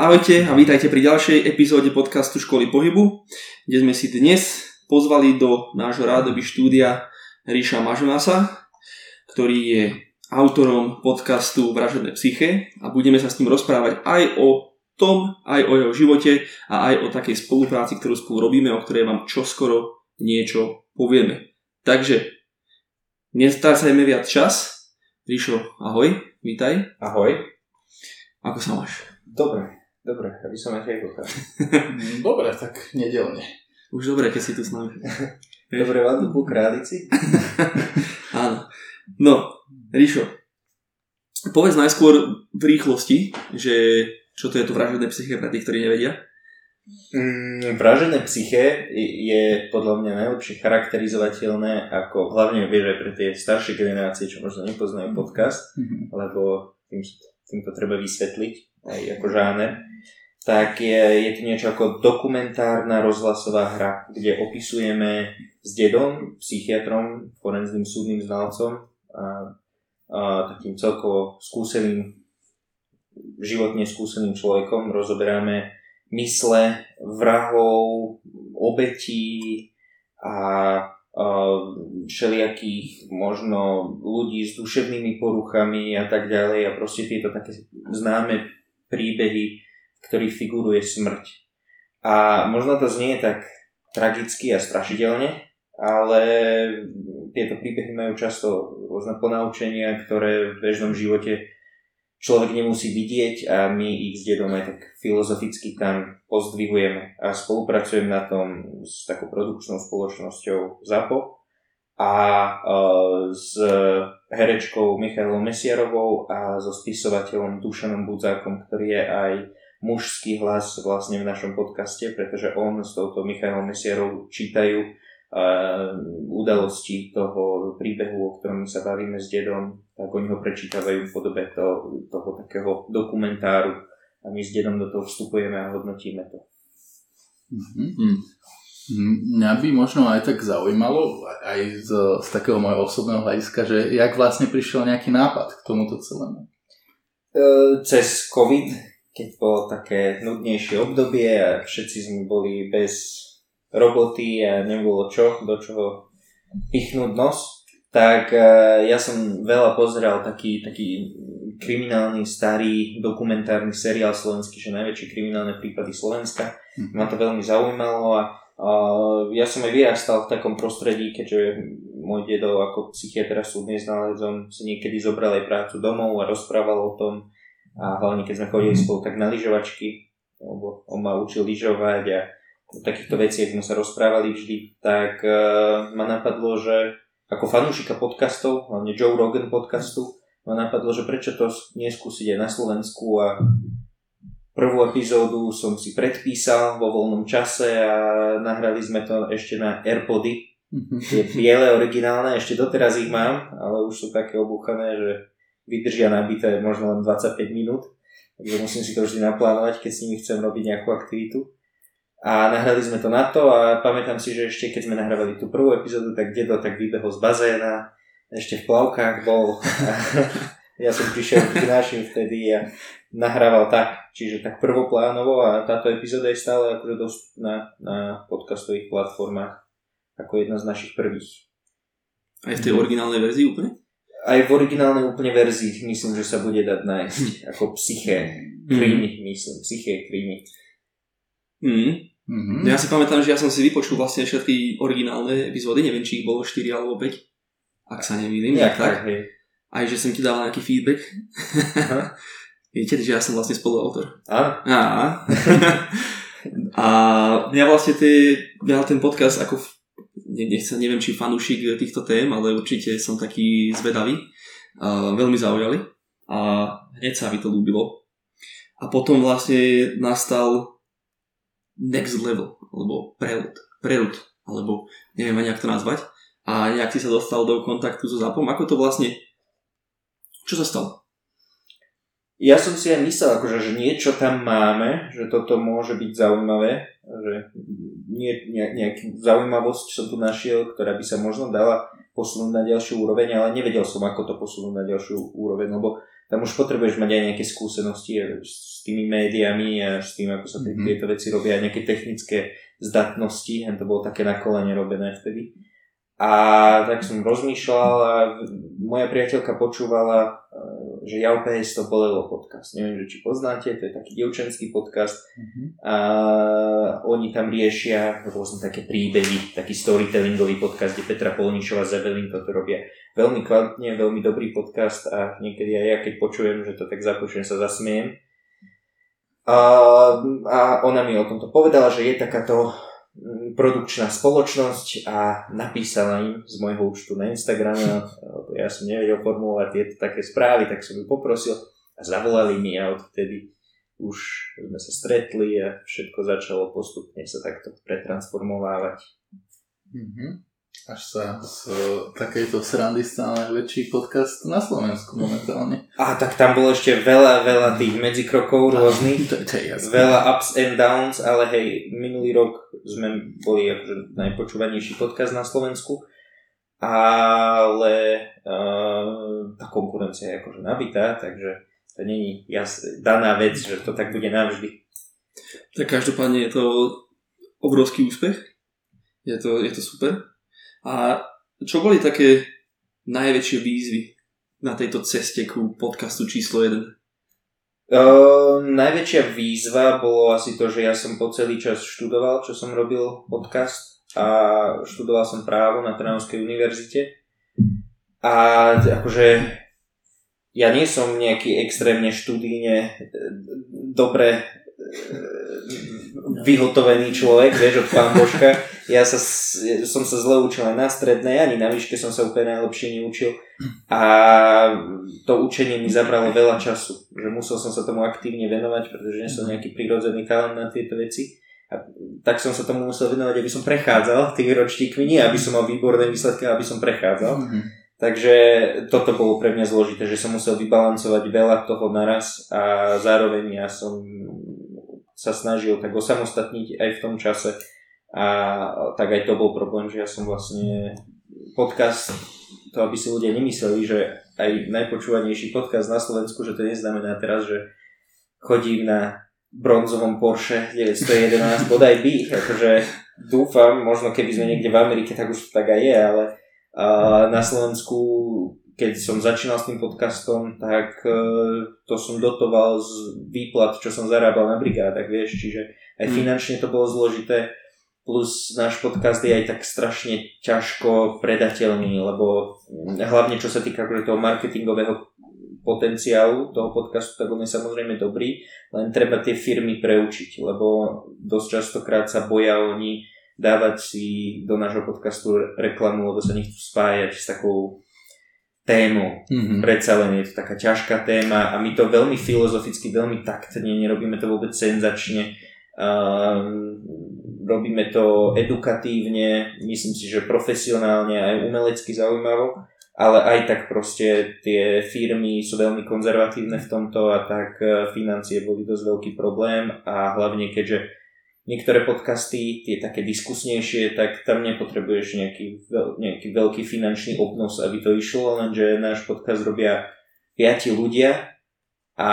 Ahojte a vítajte pri ďalšej epizóde podcastu Školy pohybu, kde sme si dnes pozvali do nášho rádoby štúdia Ríša Mažonasa, ktorý je autorom podcastu Vražedné psyche a budeme sa s ním rozprávať aj o tom, aj o jeho živote a aj o takej spolupráci, ktorú spolu robíme, o ktorej vám čoskoro niečo povieme. Takže, nestrácajme viac čas. Ríšo, ahoj, vítaj. Ahoj. Ako sa máš? Dobre, Dobre, aby som aj pochal. Dobre, tak nedelne. Už dobre, keď si tu s nami. Dobre, vám po králici? Áno. No, Ríšo, povedz najskôr v rýchlosti, že čo to je to vražedné psyché pre tých, ktorí nevedia. Mm, vražené psyché je podľa mňa najlepšie charakterizovateľné ako hlavne vieš aj pre tie staršie generácie, čo možno nepoznajú podcast, mm-hmm. lebo tým, týmto treba vysvetliť aj ako žáner. Tak je, je to niečo ako dokumentárna rozhlasová hra, kde opisujeme s dedom, psychiatrom, forenzným súdnym znalcom a, a takým celkovo skúseným, životne skúseným človekom. Rozoberáme mysle vrahov, obetí a, a všelijakých možno ľudí s duševnými poruchami a tak ďalej. A proste tieto také známe príbehy ktorých figuruje smrť. A možno to znie tak tragicky a strašidelne, ale tieto príbehy majú často rôzne ponaučenia, ktoré v bežnom živote človek nemusí vidieť a my ich s dedom aj tak filozoficky tam pozdvihujeme a spolupracujem na tom s takou produkčnou spoločnosťou ZAPO a s herečkou Michailou Mesiarovou a so spisovateľom Dušanom Budzákom, ktorý je aj mužský hlas vlastne v našom podcaste, pretože on s touto Michailom Mesierou čítajú uh, udalosti toho príbehu, o ktorom sa bavíme s dedom, tak oni ho prečítavajú v podobe to, toho takého dokumentáru a my s dedom do toho vstupujeme a hodnotíme to. Mm-hmm. Mňa by možno aj tak zaujímalo, aj z, z takého môjho osobného hľadiska, že jak vlastne prišiel nejaký nápad k tomuto celému? E, cez COVID, keď bolo také nudnejšie obdobie a všetci sme boli bez roboty a nebolo čo, do čoho pichnúť nos, tak e, ja som veľa pozeral taký, taký kriminálny starý dokumentárny seriál slovenský, že najväčšie kriminálne prípady Slovenska. Mm. Ma to veľmi zaujímalo a, ja som aj vyrastal v takom prostredí, keďže môj dedo ako psychiatra súdny znalezom si niekedy zobral aj prácu domov a rozprával o tom, a hlavne keď sme chodili spolu tak na lyžovačky, lebo on ma učil lyžovať a o takýchto veciach sme sa rozprávali vždy, tak uh, ma napadlo, že ako fanúšika podcastov, hlavne Joe Rogan podcastu, ma napadlo, že prečo to neskúsiť aj na Slovensku a prvú epizódu som si predpísal vo voľnom čase a nahrali sme to ešte na Airpody. Mhm. Tie biele originálne, ešte doteraz ich mám, ale už sú také obuchané, že vydržia nabité možno len 25 minút, takže musím si to vždy naplánovať, keď s nimi chcem robiť nejakú aktivitu. A nahrali sme to na to a pamätám si, že ešte keď sme nahrávali tú prvú epizódu, tak dedo tak vybehol z bazéna, ešte v plavkách bol. ja som prišiel k našim vtedy a nahrával tak, čiže tak prvoplánovo a táto epizóda je stále akože dostupná na podcastových platformách ako jedna z našich prvých. Aj v tej originálnej verzii úplne? aj v originálnej úplne verzii myslím, že sa bude dať nájsť ako psyché krímy, mm. myslím, psyché krímy. Mm. Mm-hmm. Ja si pamätám, že ja som si vypočul vlastne všetky originálne epizódy, neviem, či ich bolo 4 alebo 5, ak sa nemýlim. Ja, tak. Hej. Aj že som ti dal nejaký feedback. Viete, že ja som vlastne spoluautor. A? A. a mňa vlastne tie, ja ten podcast ako nechcem, neviem, či fanúšik týchto tém, ale určite som taký zvedavý. A veľmi zaujali a hneď sa mi to ľúbilo. A potom vlastne nastal next level, alebo prerod, prerod, alebo neviem ani, jak to nazvať. A nejak si sa dostal do kontaktu so Zapom. Ako to vlastne, čo sa stalo? Ja som si aj myslel, akože, že niečo tam máme, že toto môže byť zaujímavé, že nie, ne, nejakú zaujímavosť som tu našiel, ktorá by sa možno dala posunúť na ďalšiu úroveň, ale nevedel som, ako to posunúť na ďalšiu úroveň, lebo tam už potrebuješ mať aj nejaké skúsenosti s tými médiami a s tým, ako sa mm-hmm. tieto veci robia, aj nejaké technické zdatnosti, to bolo také na kolene robené vtedy. A tak som rozmýšľal a moja priateľka počúvala, e, že Ja PS to bolelo podcast. Neviem, že či poznáte, to je taký dievčenský podcast. Mm-hmm. A oni tam riešia rôzne také príbehy, taký storytellingový podcast, kde Petra Polničová z Evelyn toto robia veľmi kvalitne, veľmi dobrý podcast a niekedy aj ja, keď počujem, že to tak započujem, sa zasmiem. A, a ona mi o tomto povedala, že je takáto produkčná spoločnosť a napísala im z môjho účtu na Instagrame, ja som nevedel formulovať tieto také správy, tak som ju poprosil a zavolali mi a odtedy už sme sa stretli a všetko začalo postupne sa takto pretransformovávať. Mm-hmm až sa z takejto srandy stal najväčší podcast na Slovensku momentálne. A tak tam bolo ešte veľa, veľa tých medzikrokov rôznych, to, to je veľa ups and downs, ale hej, minulý rok sme boli akože najpočúvanejší podcast na Slovensku, ale uh, tá konkurencia je akože nabitá, takže to není jas, daná vec, že to tak bude navždy. Tak každopádne je to obrovský úspech, je to, je to super a čo boli také najväčšie výzvy na tejto ceste ku podcastu číslo 1? Uh, najväčšia výzva bolo asi to, že ja som po celý čas študoval, čo som robil podcast a študoval som právo na Trnavskej univerzite a akože ja nie som nejaký extrémne študíne dobre vyhotovený človek, vieš, od pán Božka. Ja sa, som sa zle učil aj na strednej, ani na výške som sa úplne najlepšie neučil. A to učenie mi zabralo veľa času. Že musel som sa tomu aktívne venovať, pretože nie som nejaký prírodzený talent na tieto veci. A tak som sa tomu musel venovať, aby som prechádzal tými ročníkmi, nie aby som mal výborné výsledky, aby som prechádzal. Mm-hmm. Takže toto bolo pre mňa zložité, že som musel vybalancovať veľa toho naraz a zároveň ja som sa snažil tak osamostatniť aj v tom čase. A tak aj to bol problém, že ja som vlastne podcast, to aby si ľudia nemysleli, že aj najpočúvanejší podcast na Slovensku, že to neznamená teraz, že chodím na bronzovom Porsche 911 bodaj by, akože dúfam, možno keby sme niekde v Amerike, tak už to tak aj je, ale na Slovensku keď som začínal s tým podcastom, tak e, to som dotoval z výplat, čo som zarábal na brigádach, vieš, čiže aj mm. finančne to bolo zložité, plus náš podcast je aj tak strašne ťažko predateľný, lebo hlavne čo sa týka akože toho marketingového potenciálu toho podcastu, tak on je samozrejme dobrý, len treba tie firmy preučiť, lebo dosť častokrát sa boja oni dávať si do nášho podcastu reklamu, lebo sa nechcú spájať s takou tému. Mm-hmm. Predsa len je to taká ťažká téma a my to veľmi filozoficky, veľmi taktne, nerobíme to vôbec senzačne. Um, robíme to edukatívne, myslím si, že profesionálne aj umelecky zaujímavo, ale aj tak proste tie firmy sú veľmi konzervatívne v tomto a tak e, financie boli dosť veľký problém a hlavne keďže niektoré podcasty, tie také diskusnejšie, tak tam nepotrebuješ nejaký, nejaký veľký finančný obnos, aby to išlo, lenže náš podcast robia piati ľudia a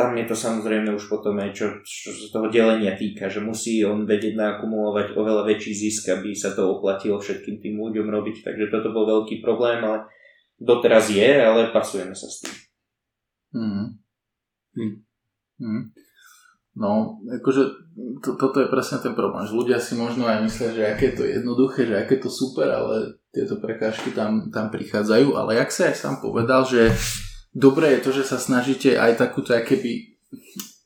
tam je to samozrejme už potom aj čo, čo z toho delenia týka, že musí on vedieť naakumulovať oveľa väčší zisk, aby sa to oplatilo všetkým tým ľuďom robiť, takže toto bol veľký problém, ale doteraz je, ale pasujeme sa s tým. Mm. Mm. Mm. No, akože to, toto je presne ten problém, že ľudia si možno aj myslia, že aké je to jednoduché, že aké to super, ale tieto prekážky tam, tam prichádzajú, ale jak sa aj sám povedal, že dobré je to, že sa snažíte aj takúto akéby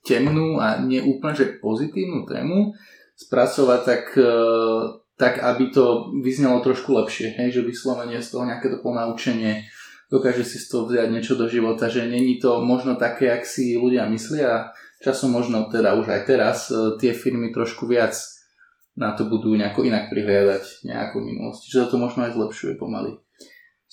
temnú a neúplne že pozitívnu tému spracovať tak, e, tak, aby to vyznelo trošku lepšie, hej, že vyslovene z toho nejaké to ponaučenie dokáže si z toho vziať niečo do života, že není to možno také, ak si ľudia myslia časom možno teda už aj teraz e, tie firmy trošku viac na to budú nejako inak prihliadať nejakú minulosť. Čiže to možno aj zlepšuje pomaly.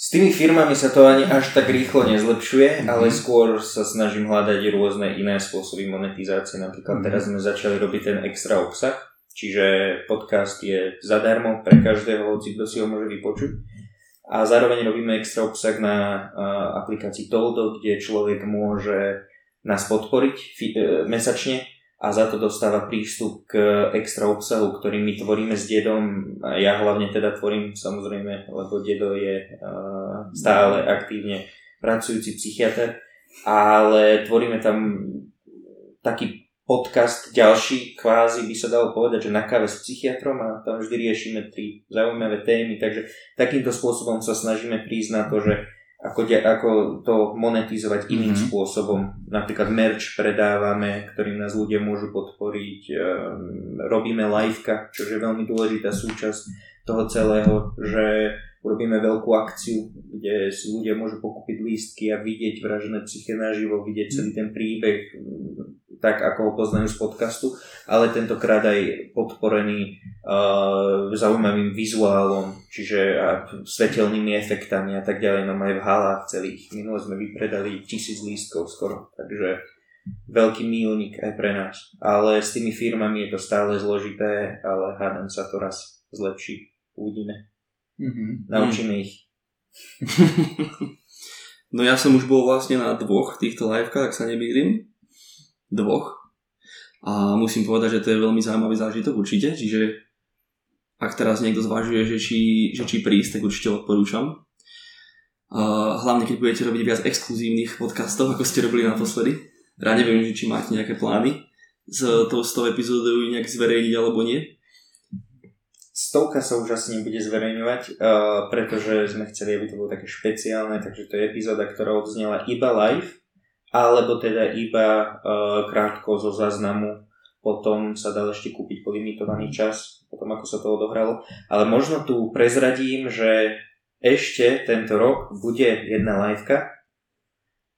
S tými firmami sa to ani až tak rýchlo nezlepšuje, mm-hmm. ale skôr sa snažím hľadať rôzne iné spôsoby monetizácie. Napríklad mm-hmm. teraz sme začali robiť ten extra obsah, čiže podcast je zadarmo pre každého, hoci kto si ho môže vypočuť. a zároveň robíme extra obsah na uh, aplikácii Toldo, kde človek môže nás podporiť fi- uh, mesačne a za to dostáva prístup k extra obsahu, ktorý my tvoríme s dedom. Ja hlavne teda tvorím samozrejme, lebo dedo je uh, stále aktívne pracujúci psychiatr, ale tvoríme tam taký podcast ďalší, kvázi by sa dalo povedať, že na káve s psychiatrom a tam vždy riešime tri zaujímavé témy, takže takýmto spôsobom sa snažíme prísť na to, že ako, ako to monetizovať iným mm-hmm. spôsobom. Napríklad merch predávame, ktorým nás ľudia môžu podporiť, um, robíme liveka, čo je veľmi dôležitá súčasť toho celého, že urobíme veľkú akciu, kde si ľudia môžu pokúpiť lístky a vidieť vražené psyché naživo, vidieť celý ten príbeh, tak ako ho poznajú z podcastu, ale tentokrát aj podporený uh, zaujímavým vizuálom, čiže uh, svetelnými efektami a tak ďalej, no aj v halách celých. Minule sme vypredali tisíc lístkov skoro, takže veľký mílnik aj pre nás. Ale s tými firmami je to stále zložité, ale hádam sa to raz zlepší. Uvidíme. Mm-hmm. Naučíme mm. ich. no ja som už bol vlastne na dvoch týchto livekách, ak sa nemýlim dvoch. A musím povedať, že to je veľmi zaujímavý zážitok určite, čiže ak teraz niekto zvažuje, že či, že či prísť, tak určite odporúčam. A hlavne keď budete robiť viac exkluzívnych podcastov, ako ste robili naposledy. Ja neviem, či máte nejaké plány s tou 100 epizódou nejak zverejniť alebo nie. Stovka sa už asi nebude zverejňovať, uh, pretože sme chceli, aby to bolo také špeciálne, takže to je epizóda, ktorá odznela iba live alebo teda iba uh, krátko zo záznamu, potom sa dal ešte kúpiť po limitovaný čas, potom ako sa to odohralo. Ale možno tu prezradím, že ešte tento rok bude jedna liveka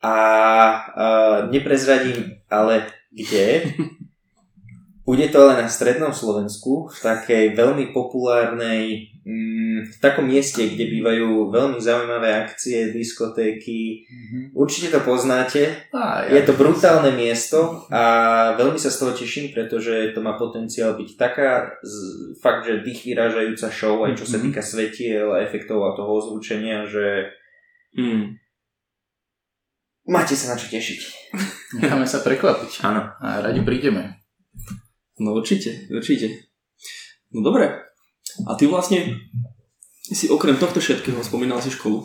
a uh, neprezradím ale kde, Bude to ale na strednom Slovensku, v takej veľmi populárnej, mm, v takom mieste, kde bývajú veľmi zaujímavé akcie, diskotéky. Mm-hmm. Určite to poznáte. Á, ja je to brutálne miesto a veľmi sa z toho teším, pretože to má potenciál byť taká fakt, že dých vyrážajúca show, aj čo sa mm-hmm. týka svetiel a efektov a toho ozvučenia, že mm. máte sa na čo tešiť. Necháme sa prekvapiť. Áno. A radi prídeme. No určite, určite. No dobre. A ty vlastne si okrem tohto všetkého spomínal si školu.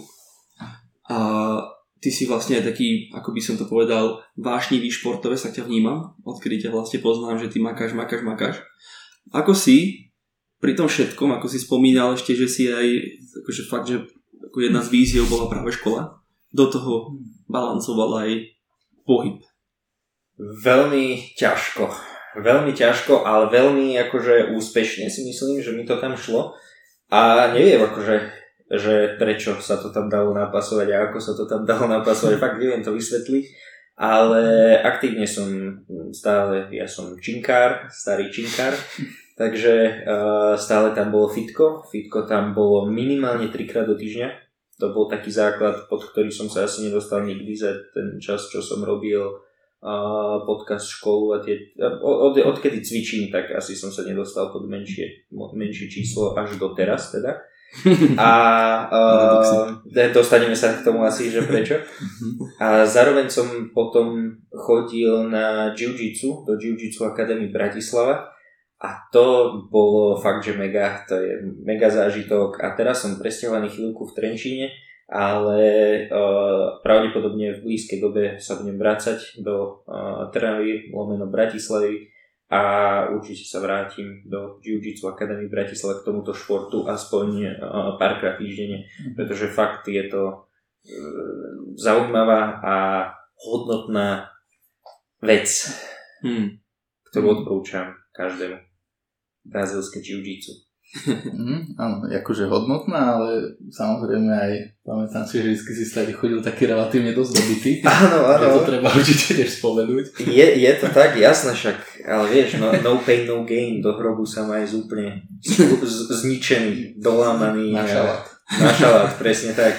A ty si vlastne taký, ako by som to povedal, vášnivý športové sa ťa vnímam, odkedy ťa vlastne poznám, že ty makáš, makáš, makáš. Ako si pri tom všetkom, ako si spomínal ešte, že si aj, akože fakt, že ako jedna z víziev bola práve škola, do toho balancoval aj pohyb. Veľmi ťažko veľmi ťažko, ale veľmi akože úspešne si myslím, že mi to tam šlo. A neviem akože, že prečo sa to tam dalo napasovať a ako sa to tam dalo napasovať, fakt neviem to vysvetliť. Ale aktívne som stále, ja som činkár, starý činkár, takže uh, stále tam bolo fitko. Fitko tam bolo minimálne trikrát do týždňa. To bol taký základ, pod ktorý som sa asi nedostal nikdy za ten čas, čo som robil podcast školu a tie, od, odkedy cvičím, tak asi som sa nedostal pod menšie, menšie číslo až do teraz teda. A uh, dostaneme sa k tomu asi, že prečo. A zároveň som potom chodil na jiu-jitsu, do Jiu-Jitsu Academy Bratislava. A to bolo fakt, že mega, to je mega zážitok. A teraz som presťahovaný chvíľku v Trenčíne ale uh, pravdepodobne v blízkej dobe sa budem vrácať do uh, Trnavy, lomeno Bratislavy a určite sa vrátim do Jiu-Jitsu Academy v Bratislave k tomuto športu aspoň uh, párkrát týždenne, mhm. pretože fakt je to uh, zaujímavá a hodnotná vec, hmm. ktorú mhm. odporúčam každému. Brazilské jiu-jitsu. Mm, áno, akože hodnotná, ale samozrejme aj pamätám si, že vždy si stade chodil taký relatívne dosť dobitý. Áno, áno. to treba určite tiež spomenúť. Je, je to tak, jasné však, ale vieš, no, no pain, no gain, do hrobu sa má ísť úplne zničený, dolámaný. Na šalát. Na šalát, presne tak.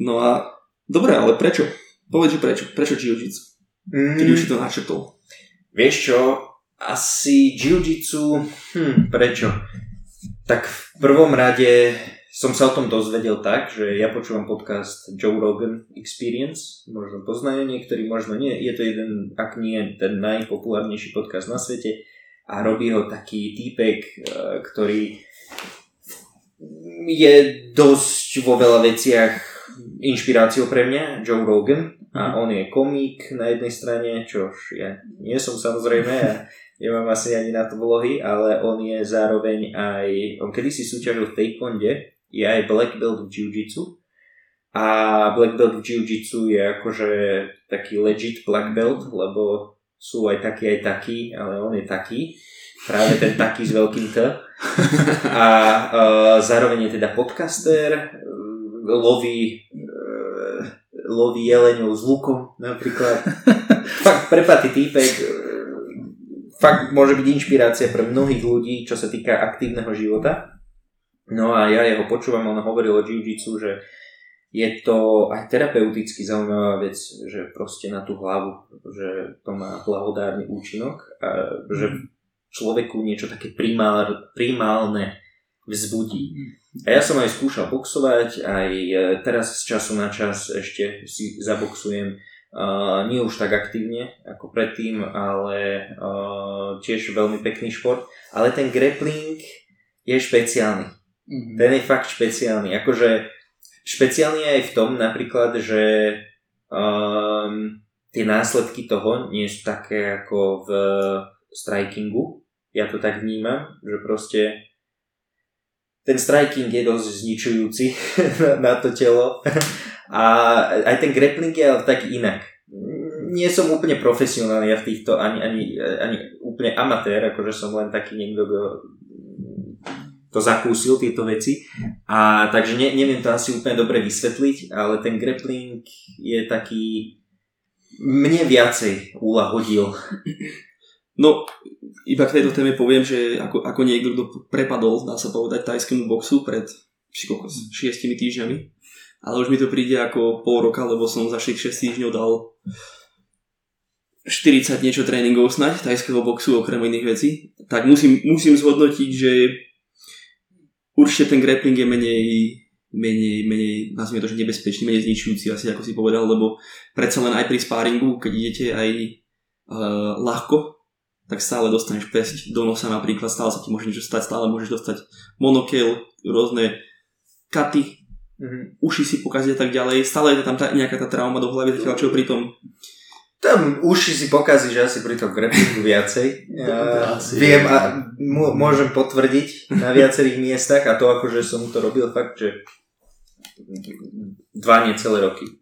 No a, dobre, ale prečo? Povedz, že prečo? Prečo jiu-jitsu? Mm. Keď už si to načrtol. Vieš čo, asi jiu-jitsu, hm, prečo? Tak v prvom rade som sa o tom dozvedel tak, že ja počúvam podcast Joe Rogan Experience, možno poznajú niektorí, možno nie. Je to jeden, ak nie ten najpopulárnejší podcast na svete a robí ho taký týpek, e, ktorý je dosť vo veľa veciach inšpiráciou pre mňa, Joe Rogan. A on je komik na jednej strane, čo ja nie som samozrejme a nemám asi ani na to vlohy, ale on je zároveň aj, on kedysi súťažil v Taekwonde, je aj black belt v jiu-jitsu a black belt v jiu-jitsu je akože taký legit black belt, lebo sú aj takí, aj takí, ale on je taký. Práve ten taký s veľkým T. A uh, zároveň je teda podcaster, loví, uh, loví jeleňov s lukom napríklad. Fakt prepatý týpek, fakt môže byť inšpirácia pre mnohých ľudí, čo sa týka aktívneho života. No a ja jeho počúvam, on hovoril o jiu-jitsu, že je to aj terapeuticky zaujímavá vec, že proste na tú hlavu, že to má blahodárny účinok a že mhm. človeku niečo také primál, primálne vzbudí. A ja som aj skúšal boxovať, aj e, teraz z času na čas ešte si zaboxujem. Uh, nie už tak aktívne ako predtým, ale uh, tiež veľmi pekný šport. Ale ten grappling je špeciálny Mm-hmm. Ten je fakt špeciálny. Akože špeciálny aj v tom napríklad, že um, tie následky toho nie sú také ako v strikingu. Ja to tak vnímam, že proste ten striking je dosť zničujúci na to telo a aj ten grappling je ale tak inak. Nie som úplne profesionálny ja v týchto, ani, ani, ani úplne amatér, akože som len taký niekto, kto to zakúsil, tieto veci. A takže ne, neviem to asi úplne dobre vysvetliť, ale ten grappling je taký mne viacej úla hodil. No, iba k tejto téme poviem, že ako, ako niekto, kto prepadol, dá sa povedať, tajskému boxu pred šiestimi týždňami, ale už mi to príde ako pol roka, lebo som za 6 týždňov dal 40 niečo tréningov snať tajského boxu okrem iných vecí, tak musím, musím zhodnotiť, že určite ten grappling je menej, menej, menej, nazvime to, že nebezpečný, menej zničujúci asi, ako si povedal, lebo predsa len aj pri sparingu, keď idete aj uh, ľahko, tak stále dostaneš pesť do nosa napríklad, stále sa ti môže niečo stať, stále môžeš dostať monokel, rôzne katy, mm-hmm. uši si pokaziť a tak ďalej, stále je tam tá, nejaká tá trauma do hlavy, čo pri tom tam uši si pokazíš asi pri tom grapplingu viacej. Ja viem a m- môžem potvrdiť na viacerých miestach a to akože som to robil fakt, že dva necelé roky.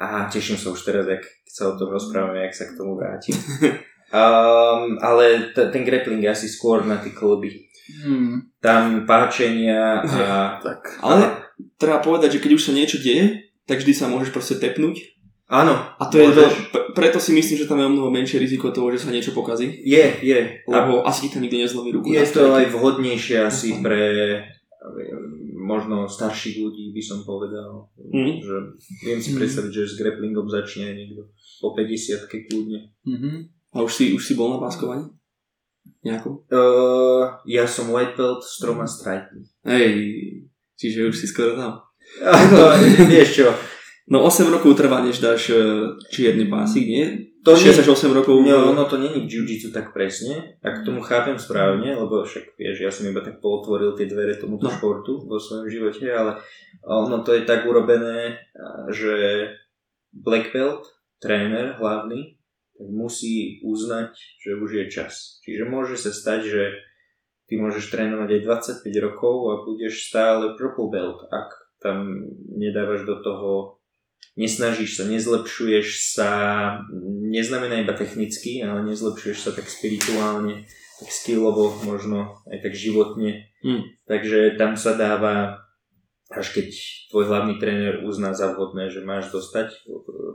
A teším sa už teraz, jak sa o tom rozprávame, jak sa k tomu vrátim. Um, ale t- ten grappling je asi skôr na tie kluby. Hmm. Tam páčenia a... tak. Ale treba povedať, že keď už sa niečo deje, tak vždy sa môžeš proste tepnúť Áno. A to môžeš. je veľ, preto si myslím, že tam je o mnoho menšie riziko toho, že sa niečo pokazí. Je, je. Lebo a... asi ti to nikdy nezlomí ruku. Je to aj vhodnejšie asi uh-huh. pre možno starších ľudí, by som povedal. Mm. Že viem si mhm. predstaviť, že s grapplingom začne niekto po 50 kľudne. Mm-hmm. A už si, už si bol na páskovaní? Nejakom? Uh, ja som white belt s troma strajkmi. Hej, čiže už si skoro tam. Áno, vieš čo, No 8 rokov trvá, než dáš e, čierny pásik, nie? To 6 až 8 rokov. No, ono to není v jiu-jitsu tak presne, ak tomu chápem správne, lebo však vieš, ja som iba tak pootvoril tie dvere tomuto no. športu vo svojom živote, ale ono to je tak urobené, že black belt, tréner hlavný, musí uznať, že už je čas. Čiže môže sa stať, že ty môžeš trénovať aj 25 rokov a budeš stále purple belt, ak tam nedávaš do toho nesnažíš sa, nezlepšuješ sa, neznamená iba technicky, ale nezlepšuješ sa tak spirituálne, tak skillovo, možno aj tak životne. Hmm. Takže tam sa dáva, až keď tvoj hlavný tréner uzná za vhodné, že máš dostať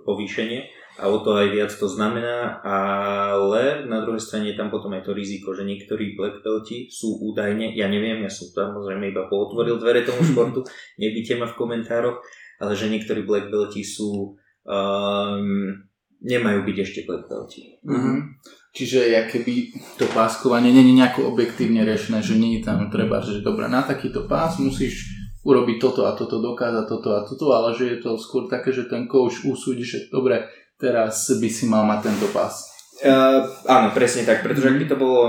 povýšenie a o to aj viac to znamená, ale na druhej strane je tam potom aj to riziko, že niektorí black belti sú údajne, ja neviem, ja som samozrejme iba pootvoril dvere tomu športu, nebyte ma v komentároch, ale že niektorí black belti sú um, nemajú byť ešte black belti. Mm-hmm. Čiže ja keby to páskovanie nie je nejako objektívne riešené, že je tam treba, že dobre, na takýto pás musíš urobiť toto a toto, dokázať toto a toto, ale že je to skôr také, že ten coach usúdi, že dobre, teraz by si mal mať tento pás. Uh, áno, presne tak, pretože ak by to bolo...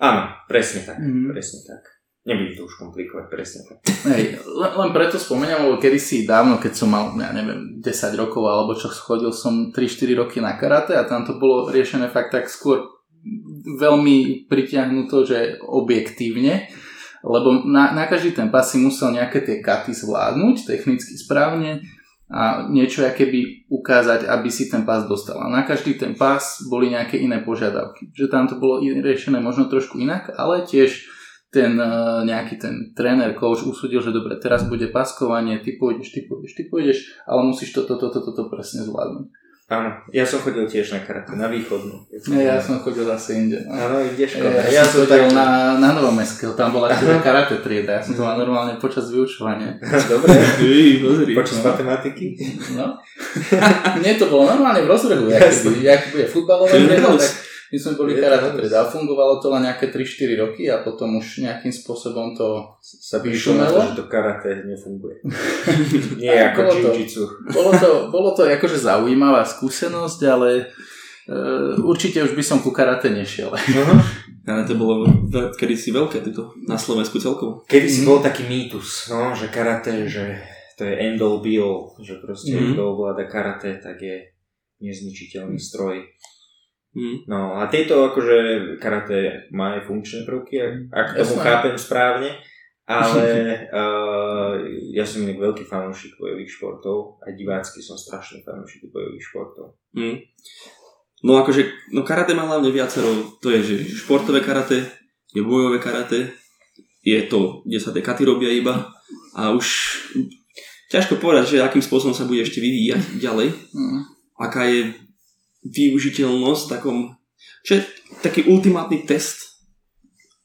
Áno, presne tak, mm. presne tak. Nebudem to už komplikovať, presne tak. Hej, len, len preto spomeniam, lebo kedysi dávno, keď som mal, ja neviem, 10 rokov alebo čo, chodil som 3-4 roky na karate a tam to bolo riešené fakt tak skôr veľmi pritiahnuto, že objektívne, lebo na, na každý ten pas si musel nejaké tie katy zvládnuť technicky správne, a niečo aké by ukázať, aby si ten pás dostal. A na každý ten pás boli nejaké iné požiadavky. Že tam to bolo riešené možno trošku inak, ale tiež ten uh, nejaký ten tréner, coach usúdil, že dobre, teraz bude paskovanie, ty pôjdeš, ty pôjdeš, ty pôjdeš, ale musíš toto, toto, toto, to presne zvládnuť. Áno, ja som chodil tiež na karate, na východnú. Ja, ja som chodil zase inde. No. Áno, ideš ja, ja, ja som chodil tak... na, na Novomestského, tam bola ešte karate trieda, ja som to mal normálne počas vyučovania. Dobre, počas no. matematiky? No. Nie, to bolo normálne v rozvrhu, jak, jak bude futbalové tak my sme boli karate trieda a fungovalo to len nejaké 3-4 roky a potom už nejakým spôsobom to sa vyšumelo. že to karate nefunguje. Nie ako jiu-jitsu. Bolo to, bolo to akože zaujímavá skúsenosť, ale uh, určite už by som ku karate nešiel. Uh-huh. Karate bolo kedy si veľké tuto, na Slovensku celkovo. Kedy si mm. bol taký mýtus, no, že karate, že to je end all be all, že proste mm. kto ovláda karate, tak je nezničiteľný stroj. Hmm. No a tieto akože karate má aj funkčné prvky, ak, ak tomu Jasné. chápem správne, ale uh, ja som inak veľký fanúšik bojových športov a divácky som strašný fanúšik bojových športov. Hmm. No akože, no karate má hlavne viacero, to je, že športové karate, je bojové karate, je to, kde sa tie katy robia iba a už ťažko povedať, že akým spôsobom sa bude ešte vyvíjať ďalej, mm. aká je využiteľnosť takom, čo je taký ultimátny test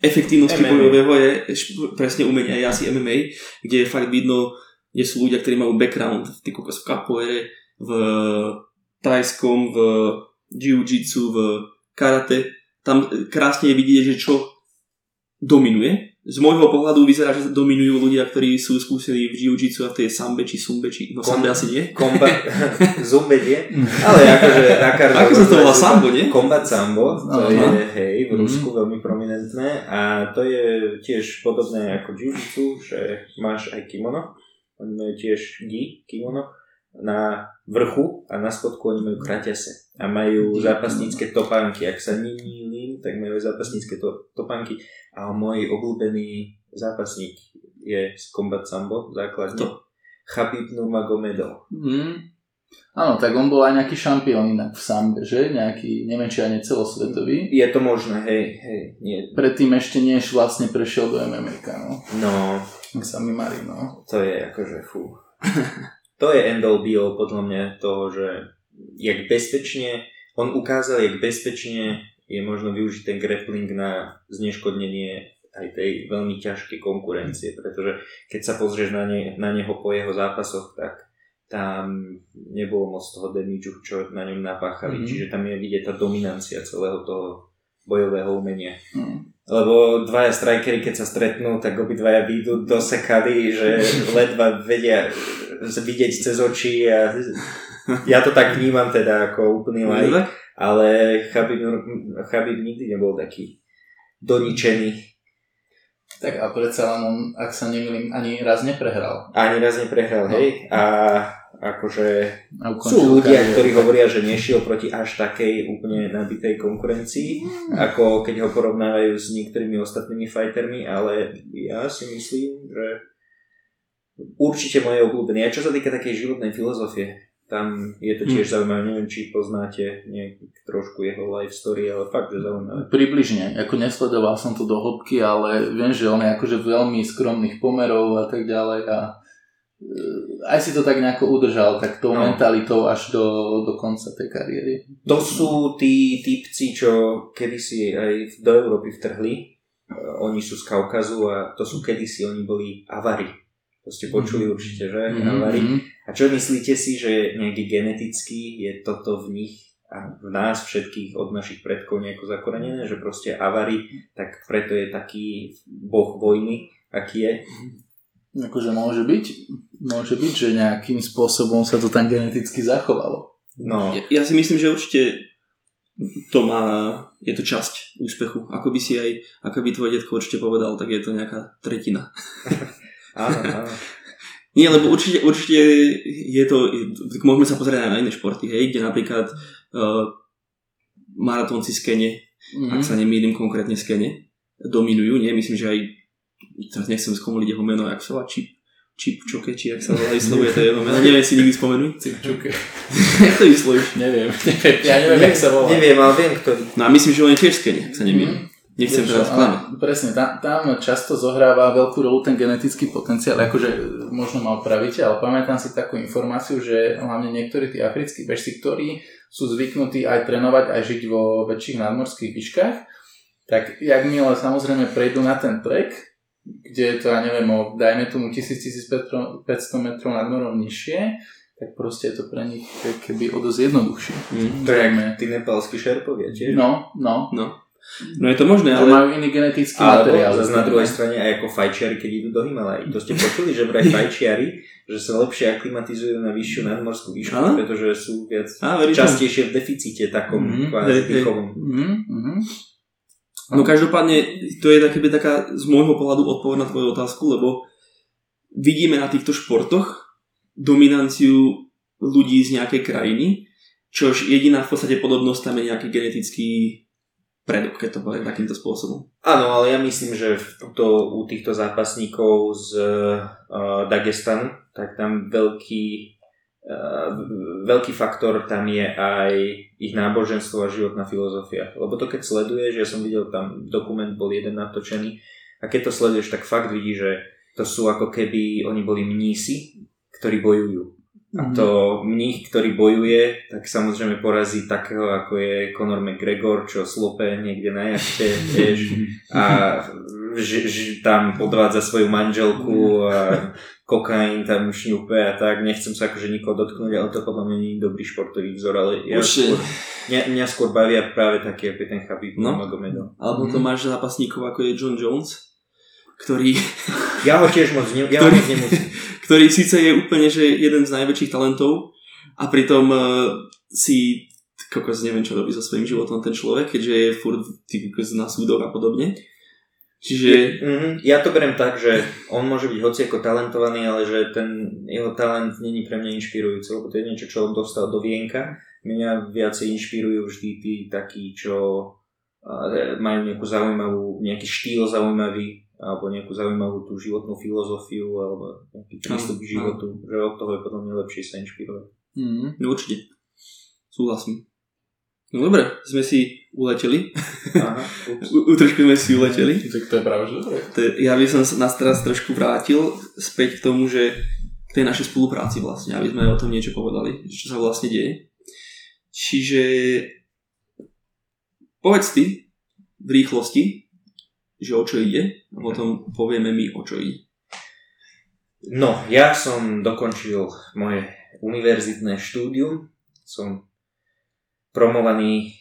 efektívnosti MMA. bojového je presne umenie aj asi MMA, kde je fakt vidno, kde sú ľudia, ktorí majú background v, v capoeire, v tajskom, v jiu-jitsu, v karate. Tam krásne je vidieť, že čo dominuje z môjho pohľadu vyzerá, že dominujú ľudia, ktorí sú skúsení v jiu-jitsu a v tej sambe či sumbe, či no Kom, sambe asi nie. Komba, zumbe nie, ale akože na kardo... Ako sa to volá? Sambo, nie? Kombat sambo, to je hej, v Rusku mm-hmm. veľmi prominentné. A to je tiež podobné ako jiu-jitsu, že máš aj kimono, oni majú tiež gi, kimono, na vrchu a na spodku oni majú kraťase. A majú zápasnícke topánky. Ak sa nemýlim, tak majú zápasnícke to, topánky a môj obľúbený zápasník je z Combat Sambo základne. To. Chabib Nurmagomedov. Mm. Áno, tak on bol aj nejaký šampión inak v sambe, že? Nejaký, neviem či ani celosvetový. Je to možné, hej, hej. Nie. Predtým ešte než vlastne prešiel do MMA, no. No. Sa mi marí, no. To je akože fú. to je end all be all podľa mňa toho, že jak bezpečne, on ukázal, jak bezpečne je možno využiť ten grappling na zneškodnenie aj tej veľmi ťažkej konkurencie, pretože keď sa pozrieš na, ne, na neho po jeho zápasoch, tak tam nebolo moc toho damage, čo na ňom napáchali, mm-hmm. čiže tam je vidieť tá dominancia celého toho bojového umenia. Mm. Lebo dvaja strikery, keď sa stretnú, tak obidvaja výjdu do sekady, že ledva vedia vidieť cez oči a ja to tak vnímam teda ako úplný like ale Chabib, Chabib nikdy nebol taký doničený. Tak a predsa len on, ak sa nemýlim, ani raz neprehral. Ani raz neprehral, no. hej. A akože a sú ľudia, kariéru. ktorí hovoria, že nešiel proti až takej úplne nabitej konkurencii, mm. ako keď ho porovnávajú s niektorými ostatnými fightermi, ale ja si myslím, že určite moje obľúbené. A čo sa týka takej životnej filozofie, tam je to tiež hm. zaujímavé, neviem, či poznáte nejak trošku jeho life story, ale fakt, že zaujímavé. Približne, ako nesledoval som to do hĺbky, ale viem, že on je akože veľmi skromných pomerov a tak ďalej a e, aj si to tak nejako udržal, tak tou no. mentalitou až do, do konca tej kariéry. To sú tí typci, čo kedysi aj do Európy vtrhli. Oni sú z Kaukazu a to sú kedysi, oni boli avari. To ste počuli mm-hmm. určite, že? Mm-hmm. A čo myslíte si, že nejaký genetický je toto v nich a v nás všetkých od našich predkov nejako zakorenené, že proste avary, tak preto je taký boh vojny, aký je? Akože môže byť, môže byť, že nejakým spôsobom sa to tam geneticky zachovalo. No, Ja, ja si myslím, že určite to má, je to časť úspechu. Ako by si aj, ako by tvoj detko určite povedal, tak je to nejaká tretina. áno, áno. Nie, lebo určite, určite je to, tak môžeme sa pozrieť aj na iné športy, hej, kde napríklad uh, maratónci z Kene, Mhm. ak sa nemýlim konkrétne z Kene, dominujú, nie? Myslím, že aj, teraz nechcem skomoliť jeho meno, jak sa volá, Chip, Chip Choke, či jak sa volá, vyslovuje to jeho meno, neviem si nikdy spomenúť. Cipčuke. jak to vyslovíš? Neviem, neviem, ja neviem, jak sa volá. Neviem, ale viem, ktorý. No a myslím, že on je tiež z Kene, ak sa nemýlim. Mhm. Nechcem teraz klamať. Presne, tam, tam často zohráva veľkú rolu ten genetický potenciál, akože možno ma opravíte, ale pamätám si takú informáciu, že hlavne niektorí tí africkí bežci, ktorí sú zvyknutí aj trénovať, aj žiť vo väčších nadmorských výškach, tak jak milé samozrejme prejdú na ten trek, kde je to, ja neviem, o, dajme tomu 1000-1500 metrov nad morom nižšie, tak proste je to pre nich keby o dosť jednoduchšie. Mm. To je jak tí nepalskí šerpovia tiež. No, no. No. No je to možné, ale... majú iný genetický Alebo materiál. zase na druhej strane aj ako fajčiari, keď idú do Himalají. To ste počuli, že vraj fajčiari, že sa lepšie aklimatizujú na vyššiu nadmorskú výšku, Á? pretože sú viac tomu? častejšie v deficite takom Mhm, kvázi dýchovom. Mhm, mhm. No každopádne, to je taká, taká z môjho pohľadu odpoveď na tvoju otázku, lebo vidíme na týchto športoch dominanciu ľudí z nejakej krajiny, čož jediná v podstate podobnosť tam je nejaký genetický predok, keď to poviem takýmto spôsobom. Áno, ale ja myslím, že tuto, u týchto zápasníkov z uh, Dagestanu, tak tam veľký, uh, veľký faktor tam je aj ich náboženstvo a životná filozofia. Lebo to keď sleduješ, ja som videl tam dokument, bol jeden natočený, a keď to sleduješ, tak fakt vidíš, že to sú ako keby oni boli mnísi, ktorí bojujú. A to mních, ktorý bojuje, tak samozrejme porazí takého, ako je Conor McGregor, čo slope niekde na jachte, vieš, a ž, ž, tam podvádza svoju manželku a kokain tam šňupe a tak. Nechcem sa akože nikoho dotknúť, ale to podľa mňa nie je dobrý športový vzor, ale ja skôr, mňa, mňa skôr bavia práve taký, ako je ten Khabib No. Magomedov. Alebo to Mhm. máš zápasníkov ako je John Jones, ktorý, Ja ho tiež moc, ne, ja Ktorý- ho moc nemusím. Ktorý síce je úplne že jeden z najväčších talentov a pritom uh, si kokos neviem čo robí so svojím životom ten človek, keďže je furt ty, kokos, na súdoch a podobne. Čiže Mhm, Ja to berem tak, že on môže byť hoci ako talentovaný, ale že ten jeho talent není pre mňa inšpirujúci, lebo to je niečo, čo on dostal do vienka. Mňa viacej inšpirujú vždy tí takí, čo a, majú nejakú zaujímavú, nejaký štýl zaujímavý, alebo nejakú zaujímavú tú životnú filozofiu, alebo nejaký prístup k životu. Že od toho je potom mňa lepšie sa inšpirovať. Mhm. no určite. Súhlasím. No dobre, sme si uleteli. Aha. U, trošku sme si uleteli. Tak to je práve, že dobre. Ja by som nás teraz trošku vrátil späť k tomu, že k tej našej spolupráci vlastne, aby sme o tom niečo povedali, čo sa vlastne deje. Čiže povedz ty v rýchlosti, že o čo ide a potom povieme my o čo ide. No, ja som dokončil moje univerzitné štúdium. Som promovaný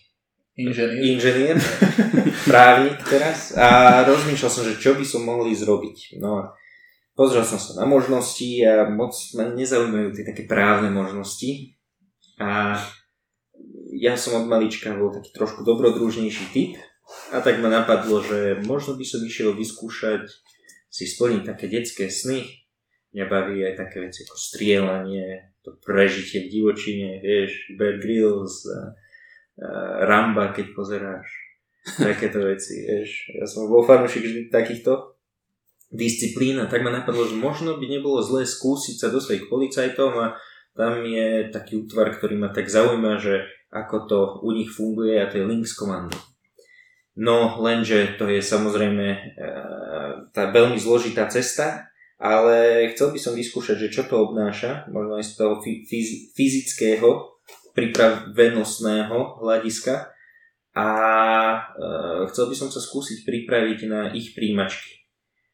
Inženier. inžinier, právnik teraz a rozmýšľal som, že čo by som mohol ísť robiť. No a pozrel som sa na možnosti a moc ma nezaujímajú tie také právne možnosti. A ja som od malička bol taký trošku dobrodružnejší typ a tak ma napadlo, že možno by som išiel vyskúšať si splniť také detské sny. Mňa baví aj také veci ako strieľanie, to prežitie v divočine, vieš, Bear Grylls, a, a Ramba, keď pozeráš. Takéto veci, vieš. Ja som bol fanúšik vždy takýchto disciplín a tak ma napadlo, že možno by nebolo zlé skúsiť sa dostať k policajtom a tam je taký útvar, ktorý ma tak zaujíma, že ako to u nich funguje a to je Links Commando. No, lenže to je samozrejme e, tá veľmi zložitá cesta, ale chcel by som vyskúšať, že čo to obnáša, možno aj z toho fyz- fyzického, pripravenostného hľadiska a e, chcel by som sa skúsiť pripraviť na ich príjmačky.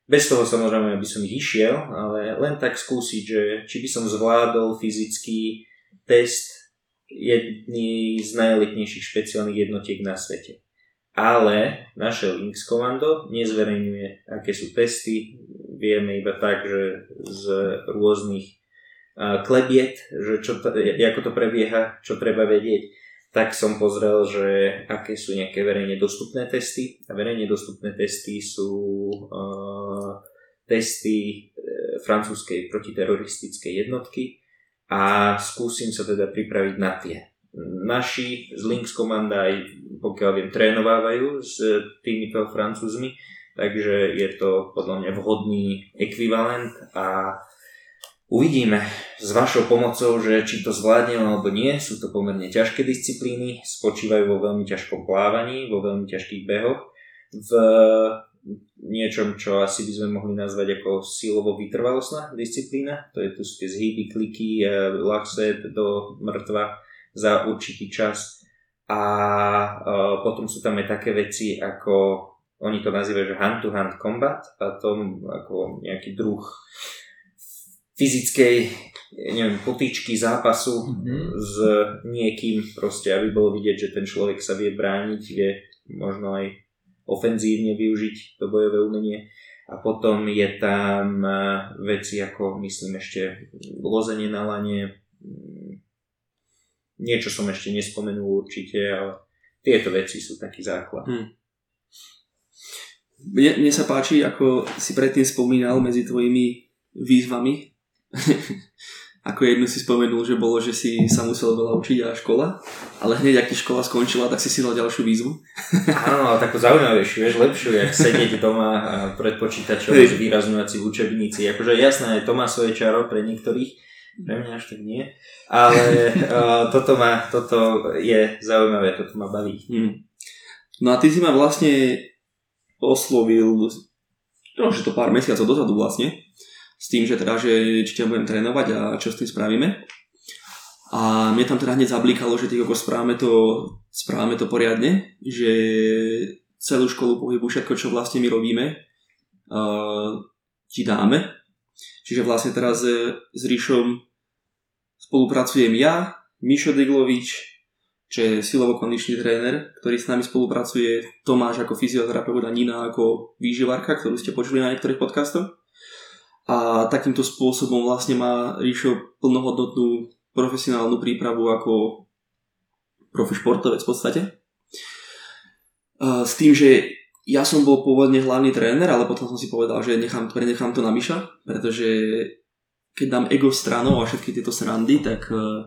Bez toho samozrejme, aby som ich išiel, ale len tak skúsiť, že či by som zvládol fyzický test jedný z najelitnejších špeciálnych jednotiek na svete. Ale naše Links Commando nezverejňuje, aké sú testy, vieme iba tak, že z rôznych klebiet, že čo, ako to prebieha, čo treba vedieť, tak som pozrel, že aké sú nejaké verejne dostupné testy. A verejne dostupné testy sú uh, testy uh, francúzskej protiteroristickej jednotky a skúsim sa teda pripraviť na tie. Naši z Lynx komanda aj pokiaľ viem trénovávajú s týmito francúzmi, takže je to podľa mňa vhodný ekvivalent a uvidíme s vašou pomocou, že či to zvládnem alebo nie. Sú to pomerne ťažké disciplíny, spočívajú vo veľmi ťažkom plávaní, vo veľmi ťažkých behoch, v niečom, čo asi by sme mohli nazvať ako silovo vytrvalostná disciplína. To je tu tie zhyby, kliky, lachset do mŕtva za určitý čas a uh, potom sú tam aj také veci ako oni to nazývajú, že hand-to-hand combat a to ako nejaký druh fyzickej neviem, potýčky zápasu mm-hmm. s niekým proste, aby bolo vidieť, že ten človek sa vie brániť, vie možno aj ofenzívne využiť to bojové umenie. A potom je tam veci ako, myslím ešte, lozenie na lane, Niečo som ešte nespomenul určite, ale tieto veci sú taký základ. Hmm. Mne, mne sa páči, ako si predtým spomínal medzi tvojimi výzvami. ako jednu si spomenul, že bolo, že si sa musel veľa učiť a škola, ale hneď, ak ti škola skončila, tak si si dal ďalšiu výzvu. Áno, takú zaujímavejšiu, vieš, lepšiu, jak sedieť doma pred počítačom hey. zvýrazňovací v učebnici. Akože jasné, to má svoje čaro pre niektorých, pre mňa až tak nie. Ale uh, toto, ma, toto je zaujímavé, toto ma baví. Hmm. No a ty si ma vlastne oslovil, no, že to pár mesiacov dozadu vlastne, s tým, že teda, že či ťa budem trénovať a čo s tým spravíme. A mne tam teda hneď zablíkalo, že ty ako správame to, správame to poriadne, že celú školu pohybu, všetko, čo vlastne my robíme, uh, ti dáme. Čiže vlastne teraz s Ríšom spolupracujem ja, Mišo Deglovič, čo je silovo-kondičný tréner, ktorý s nami spolupracuje, Tomáš ako fyzioterapeut a Nina ako výživárka, ktorú ste počuli na niektorých podcastoch. A takýmto spôsobom vlastne má Ríšo plnohodnotnú profesionálnu prípravu ako profi športovec v podstate. S tým, že ja som bol pôvodne hlavný tréner, ale potom som si povedal, že nechám, prenechám to na Miša, pretože keď dám ego stranou a všetky tieto srandy, tak uh,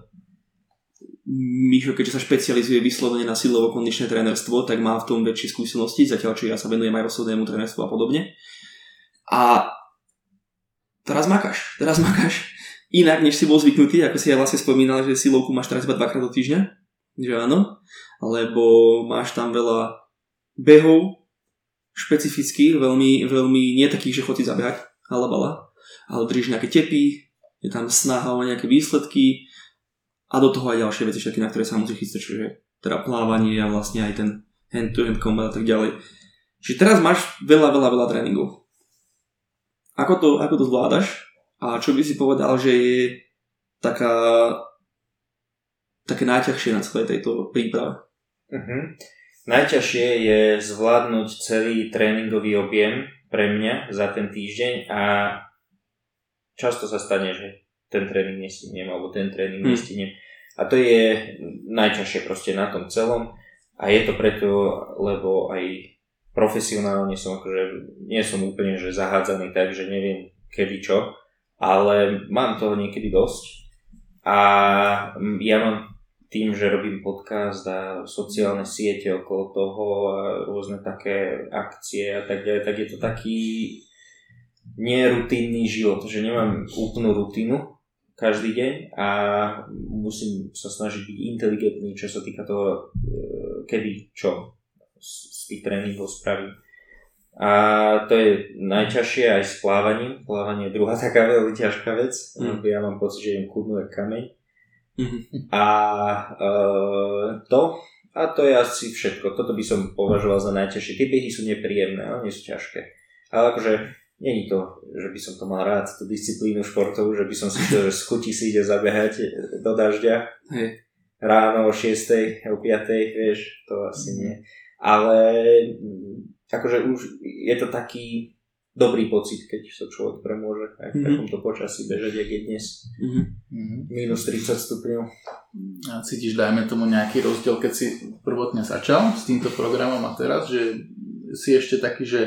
Mišo, keďže sa špecializuje vyslovene na silovo kondičné trénerstvo, tak má v tom väčšie skúsenosti, zatiaľ čo ja sa venujem aj osobnému trénerstvu a podobne. A teraz makáš, teraz makáš. Inak, než si bol zvyknutý, ako si ja vlastne spomínal, že silovku máš teraz iba dvakrát do týždňa, že áno, lebo máš tam veľa behov, špecifických, veľmi, veľmi nie takých, že chodí zabehať, halabala, ale držíš nejaké tepy, je tam snaha o nejaké výsledky a do toho aj ďalšie veci, všetky, na ktoré sa musí chystať, čiže teda plávanie a vlastne aj ten hand-to-hand combat a tak ďalej. Čiže teraz máš veľa, veľa, veľa tréningov. Ako to, ako to zvládaš? A čo by si povedal, že je taká také najťažšie na celej tejto príprave? Uh-huh. Najťažšie je zvládnuť celý tréningový objem pre mňa za ten týždeň a často sa stane, že ten tréning nestihnem alebo ten tréning hmm. nestihnem. A to je najťažšie proste na tom celom a je to preto, lebo aj profesionálne som akože, nie som úplne že zahádzaný tak, že neviem kedy čo, ale mám toho niekedy dosť a ja mám tým, že robím podcast a sociálne siete okolo toho a rôzne také akcie a tak ďalej, tak je to taký nerutinný život, že nemám úplnú rutinu každý deň a musím sa snažiť byť inteligentný, čo sa týka toho, e, kedy čo z tých tréningov spravím. A to je najťažšie aj s plávaním. Plávanie je druhá taká veľmi ťažká vec. Mm. Ja mám pocit, že idem kudnú kameň. Mm. A uh, to, a to je asi všetko. Toto by som považoval za najťažšie. Tie behy sú nepríjemné, ale nie sú ťažké. Ale akože Není to, že by som to mal rád, tú disciplínu športovú, že by som si to z chuti si ide zabehať do dažďa. Hej. Ráno o 6. o 5. vieš, to asi nie. Ale mm, akože už je to taký dobrý pocit, keď sa človek premôže aj v Mhm. takomto počasí bežať, jak je dnes. Mhm. Mhm. Minus 30 stupňov. A cítiš, dajme tomu nejaký rozdiel, keď si prvotne začal s týmto programom a teraz, že si ešte taký, že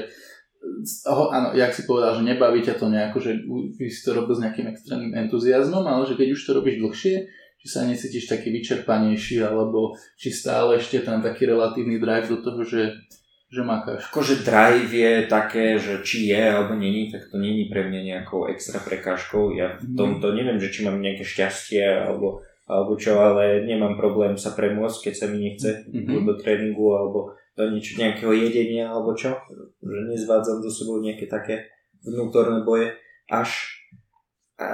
Aho, áno, jak si povedal, že nebaví ťa to nejako, že by si to robil s nejakým extrémnym entuziasmom, ale že keď už to robíš dlhšie, či sa necítiš taký vyčerpanejší, alebo či stále ešte tam taký relatívny drive do toho, že, že makáš. Akože drive je také, že či je alebo není, tak to není pre mňa nejakou extra prekážkou. Ja v tomto neviem, že či mám nejaké šťastie alebo, alebo čo, ale nemám problém sa premôcť, keď sa mi nechce Mhm. do tréningu alebo do niečo, nejakého jedenia alebo čo. Že nezvádzam do sebou nejaké také vnútorné boje až a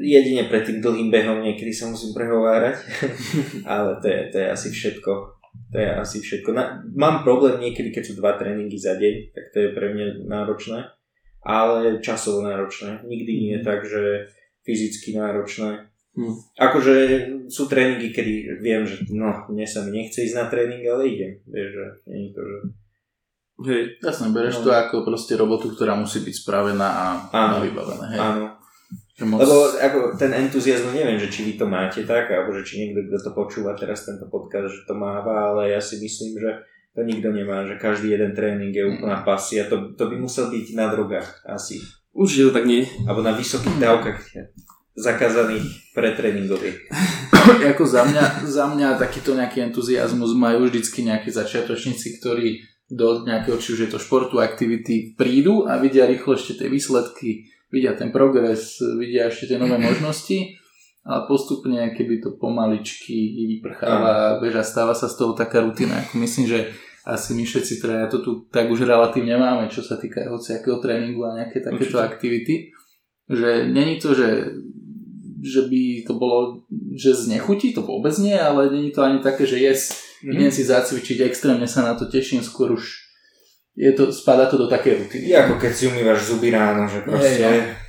jedine pred tým dlhým behom niekedy sa musím prehovárať, ale to je, to je asi všetko. To je asi všetko. Na, mám problém niekedy, keď sú dva tréningy za deň, tak to je pre mňa náročné, ale časovo náročné. Nikdy nie je tak, že fyzicky náročné. Hm. Akože sú tréningy, kedy viem, že no, mne sa mi nechce ísť na tréning, ale idem. Vieš, že nie je to, že... Hej. Jasne, bereš No. to ako proste robotu, ktorá musí byť spravená a, Áno. vybavená. Hej. Áno. Že moc... Lebo ako ten entuziasmus, neviem, že či vy to máte tak, alebo že či niekto, kto to počúva teraz tento podcast, že to máva, ale ja si myslím, že to nikto nemá, že každý jeden tréning je úplná pasia. To, to by musel byť na drogách asi. Určite to tak nie. Alebo na vysokých dávkach zakázaných pretréningových. ako za mňa, za mňa takýto nejaký entuziasmus majú vždycky nejakí začiatočníci, ktorí do nejakého, či už je to športu, aktivity prídu a vidia rýchlo ešte tie výsledky, vidia ten progres, vidia ešte tie nové možnosti a postupne, keby to pomaličky vyprcháva, beža, stáva sa z toho taká rutina. Ako myslím, že asi my všetci teda to tu tak už relatívne máme, čo sa týka hociakého tréningu a nejaké takéto Určite. aktivity. Že není to, že že by to bolo, že znechutí, to vôbec nie, ale není to ani také, že yes, idem si zacvičiť, extrémne sa na to teším, skôr už je to, spada to do také rutiny. Je ako keď si umývaš zuby ráno, že proste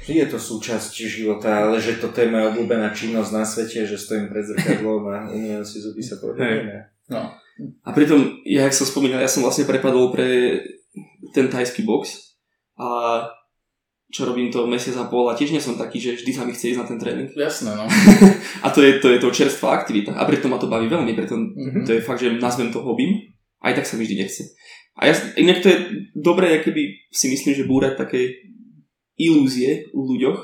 Hej, je to súčasť života, ale že toto je moja obľúbená činnosť na svete, že stojím pred zrkadlom a umývam si zuby sa povedať. No. A pritom, ja, jak som spomínal, ja som vlastne prepadol pre ten tajský box a čo robím to mesiac a pol a tiež nie som taký, že vždy sa mi chce ísť na ten tréning. Jasné, no. A to je to, je to čerstvá aktivita a preto ma to baví veľmi, preto Mhm. to je fakt, že nazvem to hobby, aj tak sa mi vždy nechce. A ja, inak to je dobré, keby si myslím, že búrať také ilúzie u ľuďoch,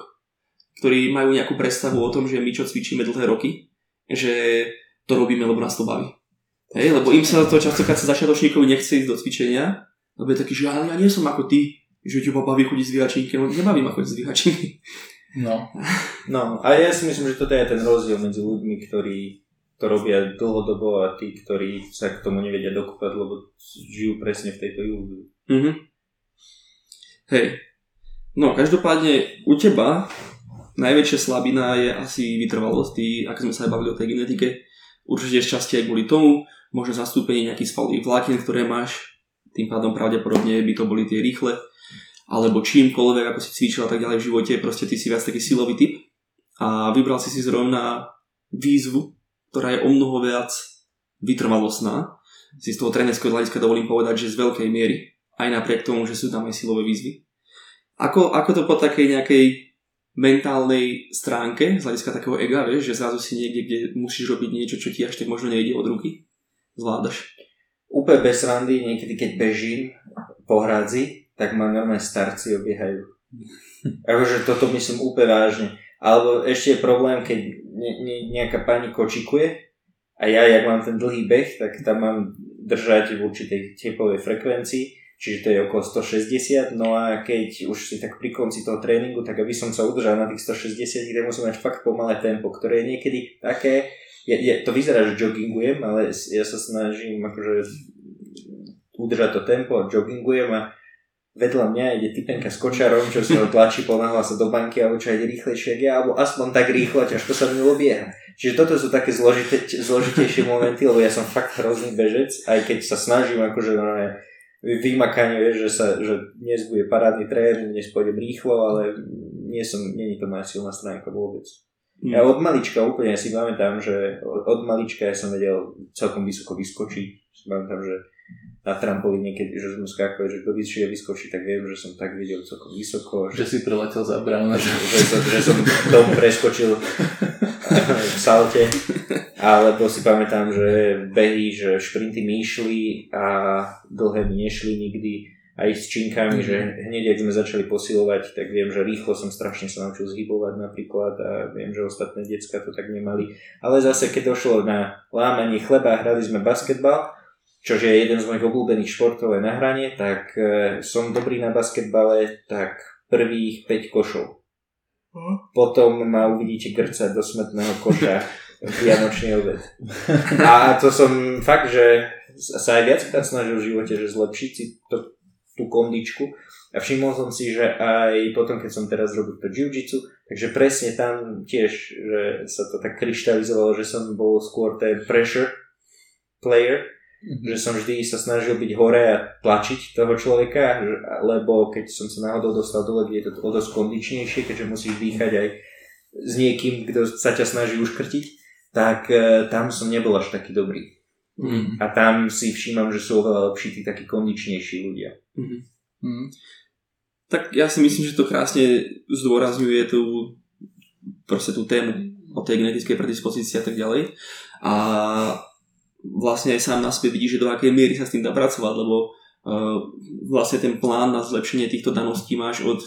ktorí majú nejakú predstavu o tom, že my čo cvičíme dlhé roky, že to robíme, lebo nás to baví. Hej, lebo im sa to častokrát sa začiatočníkovi nechce ísť do cvičenia, lebo je taký, že ale ja nie som ako ty, že teba baví chodiť s vyhačinky, no nebaví ma chodiť s vyhačinky. No. No, a ja si myslím, že toto je ten rozdiel medzi ľuďmi, ktorí to robia dlhodobo a tí, ktorí sa k tomu nevedia dokúpať, lebo žijú presne v tejto ilúzii. Mhm. Hej. No, každopádne u teba najväčšia slabina je asi vytrvalosť. Ty, ako sme sa aj bavili o tej genetike, určite z časti aj kvôli tomu, možno zastúpenie nejakých svalových vlákien, ktoré máš, tým pádom pravdepodobne by to boli tie rýchle, alebo čímkoľvek, ako si cvičil a tak ďalej v živote, proste ty si viac taký silový typ a vybral si si zrovna výzvu, ktorá je o mnoho viac vytrvalostná. Si z toho trénerského hľadiska dovolím povedať, že z veľkej miery aj napriek tomu, že sú tam aj silové výzvy. Ako, ako to po takej nejakej mentálnej stránke, z hľadiska takého ega, vieš, že zrazu si niekde, kde musíš robiť niečo, čo ti až tak možno nejde od ruky, zvládaš. Úplne bez randy, niekedy keď bežím po hradzi, tak ma normálne starci obiehajú. Akože toto myslím úplne vážne. Alebo ešte je problém, keď ne, ne, nejaká pani kočikuje a ja, jak mám ten dlhý beh, tak tam mám držať v určitej tepovej frekvencii, čiže to je okolo 160, no a keď už si tak pri konci toho tréningu, tak aby som sa udržal na tých 160, kde musím mať fakt pomalé tempo, ktoré je niekedy také, je, je, to vyzerá, že joggingujem, ale ja sa snažím akože udržať to tempo, joggingujem a vedľa mňa ide typenka s kočarom, čo si ho tlačí, ponáhľa sa do banky alebo čo ide rýchlejšie ako ja, alebo aspoň tak rýchlo, ťažko sa mi obieha. Čiže toto sú také zložité, zložitejšie momenty, lebo ja som fakt hrozný bežec, aj keď sa snažím akože no, vymakanie, vieš, že, sa, že dnes bude parádny tréning, dnes pôjdem rýchlo, ale nie som, nie je to moja silná stránka vôbec. Hm. Ja od malička úplne si pamätám, že od, od malička ja som vedel celkom vysoko vyskočiť. Si pamätám, že na trampolíne, keď že sme skákali, že kto vyššie vyskočí, tak viem, že som tak videl celkom vysoko. Že, že si preletel za bránu. Že, že, som, že som tom preskočil v salte. Alebo si pamätám, že behy, že šprinty mi išli a dlhé mi nešli nikdy aj s činkami, mm-hmm. že hneď, ak sme začali posilovať, tak viem, že rýchlo som strašne sa naučil zhybovať napríklad a viem, že ostatné decka to tak nemali. Ale zase, keď došlo na lámanie chleba, hrali sme basketbal, čo je jeden z mojich obľúbených športov aj na hranie, tak e, som dobrý na basketbale, tak prvých 5 košov. Hm? Potom ma uvidíte grcať do smetného koša Vianočný obed. A to som fakt, že sa aj viackrát snažil v živote, že zlepšiť si to tú kondičku. A všimol som si, že aj potom, keď som teraz robil to jiu-jitsu, takže presne tam tiež, že sa to tak kryštalizovalo, že som bol skôr ten pressure player. Že som vždy sa snažil byť hore a tlačiť toho človeka, lebo keď som sa náhodou dostal dole, kde je to o dosť kondičnejšie, keďže musíš dýchať aj s niekým, kto sa ťa snaží uškrtiť, tak e, tam som nebol až taký dobrý. Mm. A tam si všímam, že sú oveľa lepší tí takí kondičnejší ľudia. Mm. Mm. Tak ja si myslím, že to krásne zdôrazňuje tú, proste tú tému o tej genetickej predispozícii a tak ďalej. A vlastne aj sám na sebe vidí, že do akej miery sa s tým dá pracovať, lebo uh, vlastne ten plán na zlepšenie týchto daností máš od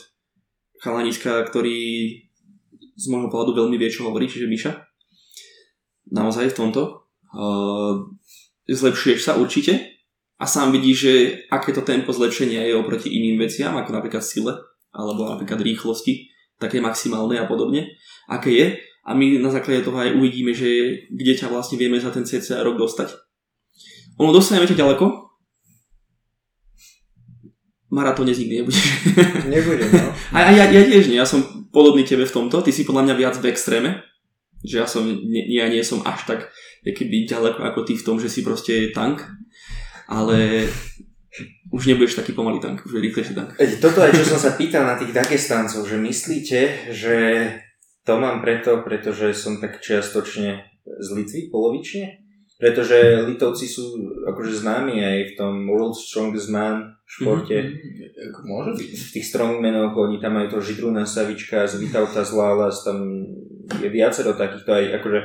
chalaniska, ktorý z môjho pohľadu veľmi vie, čo hovorí, čiže Miša. Naozaj v tomto. Uh, zlepšuješ sa určite a sám vidíš, že aké to tempo zlepšenia je oproti iným veciam, ako napríklad sile alebo napríklad rýchlosti, také maximálne a podobne, aké je. A my na základe toho aj uvidíme, že kde ťa vlastne vieme za ten cca rok dostať. Ono dostaneme ťa ďaleko, maratóne nikdy nebudeš. Nebude, no. A, ja, ja tiež nie, ja som podobný tebe v tomto, ty si podľa mňa viac v extréme, že ja, som, nie, ja nie som až tak keby ďaleko ako ty v tom, že si proste tank, ale už nebudeš taký pomalý tank, už je rýchlejší tank. Toto aj čo som sa pýtal na tých Dagestáncov, že myslíte, že to mám preto, pretože som tak čiastočne z Litvy, polovične? Pretože Litovci sú akože známi aj v tom World Strongest Man športe. Mm-hmm. Môže byť. V tých strongmenoch, oni tam majú to Židruna Savička, z Vitauta Zlálas, tam je viacero takýchto aj akože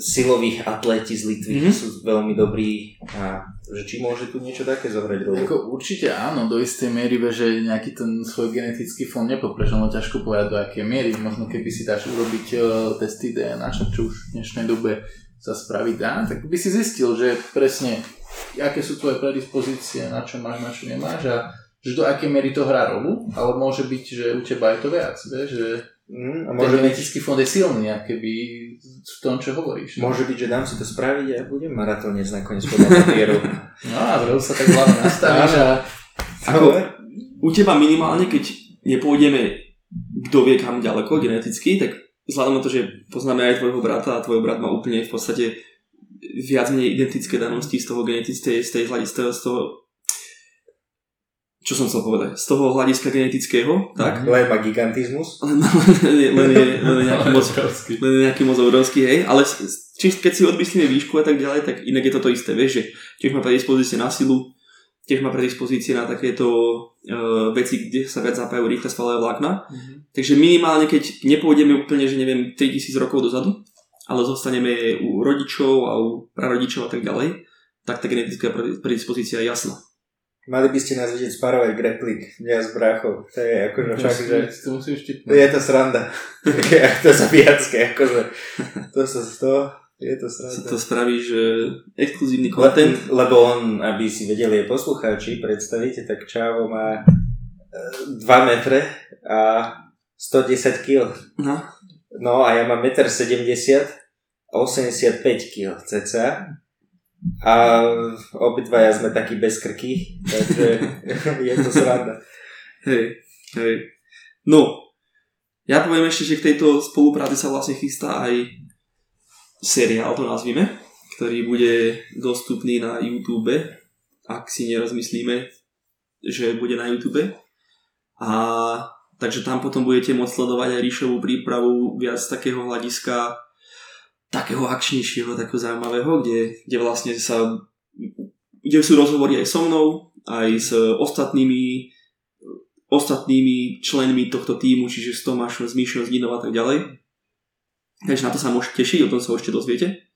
silových atléti z Litvy mm-hmm. sú veľmi dobrí a že či môže tu niečo také zohrať rolu? Ako, určite áno, do istej miery, že nejaký ten svoj genetický fond nepopreš, ono ťažko povedať do akej miery, možno keby si dáš urobiť uh, testy DNA, čo už v dnešnej dobe sa spraviť dá, tak by si zistil, že presne aké sú tvoje predispozície, na čo máš, na čo nemáš a že do akej miery to hrá rolu, ale môže byť, že u teba je to viac, vieš, že Mm, a môže ten genetický byť... fond je silný, keby v tom, čo hovoríš. Môže byť, že dám si to spraviť a budem maratónec nakoniec podľa papierov. no a zrazu sa tak hlavne nastavíš a... Ako, u teba minimálne, keď nepôjdeme kto vie kam ďaleko geneticky, tak vzhľadom na to, že poznáme aj tvojho brata a tvoj brat má úplne v podstate viac menej identické danosti z toho genetického, z tej hľadiska, z toho čo som chcel povedať, z toho hľadiska genetického, tak? Len má gigantizmus. len, len, je, len je nejaký moc, len je nejaký moc obrovský, hej, ale či, keď si odmyslíme výšku a tak ďalej, tak inak je to to isté, vieš, že tiež má predispozície na silu, tiež má predispozície na takéto uh, veci, kde sa viac zapájajú rýchle svalové vlákna. Mm-hmm. Takže minimálne, keď nepôjdeme úplne, že neviem, 3000 rokov dozadu, ale zostaneme u rodičov a u prarodičov a tak ďalej, tak tá genetická predispozícia je jasná. Mali by ste nás vidieť sparovať greplik, ja s bráchou. To je akože to fakt, že... To musíš štipnúť. Je to sranda. to je zabíjacké, akože. To sa to, je to sranda. To spravíš uh, exkluzívny content. Le, lebo on, aby si vedeli aj poslucháči, predstavíte, tak Čávo má 2 e, metre a 110 kg. No. No a ja mám 1,70 m a 85 kg cca. A obidvaja sme takí bez krky, takže je to sranda. Hej, hej. No, ja poviem ešte, že k tejto spolupráci sa vlastne chystá aj seriál, to nazvime, ktorý bude dostupný na YouTube, ak si nerozmyslíme, že bude na YouTube. A takže tam potom budete môcť sledovať aj Ríšovú prípravu viac z takého hľadiska takého akčnejšieho, takého zaujímavého, kde, kde vlastne sa kde sú rozhovory aj so mnou, aj s ostatnými ostatnými členmi tohto týmu, čiže s Tomášom, s Míšom, s Dinou a tak ďalej. Takže na to sa môžete tešiť, o tom sa ešte dozviete.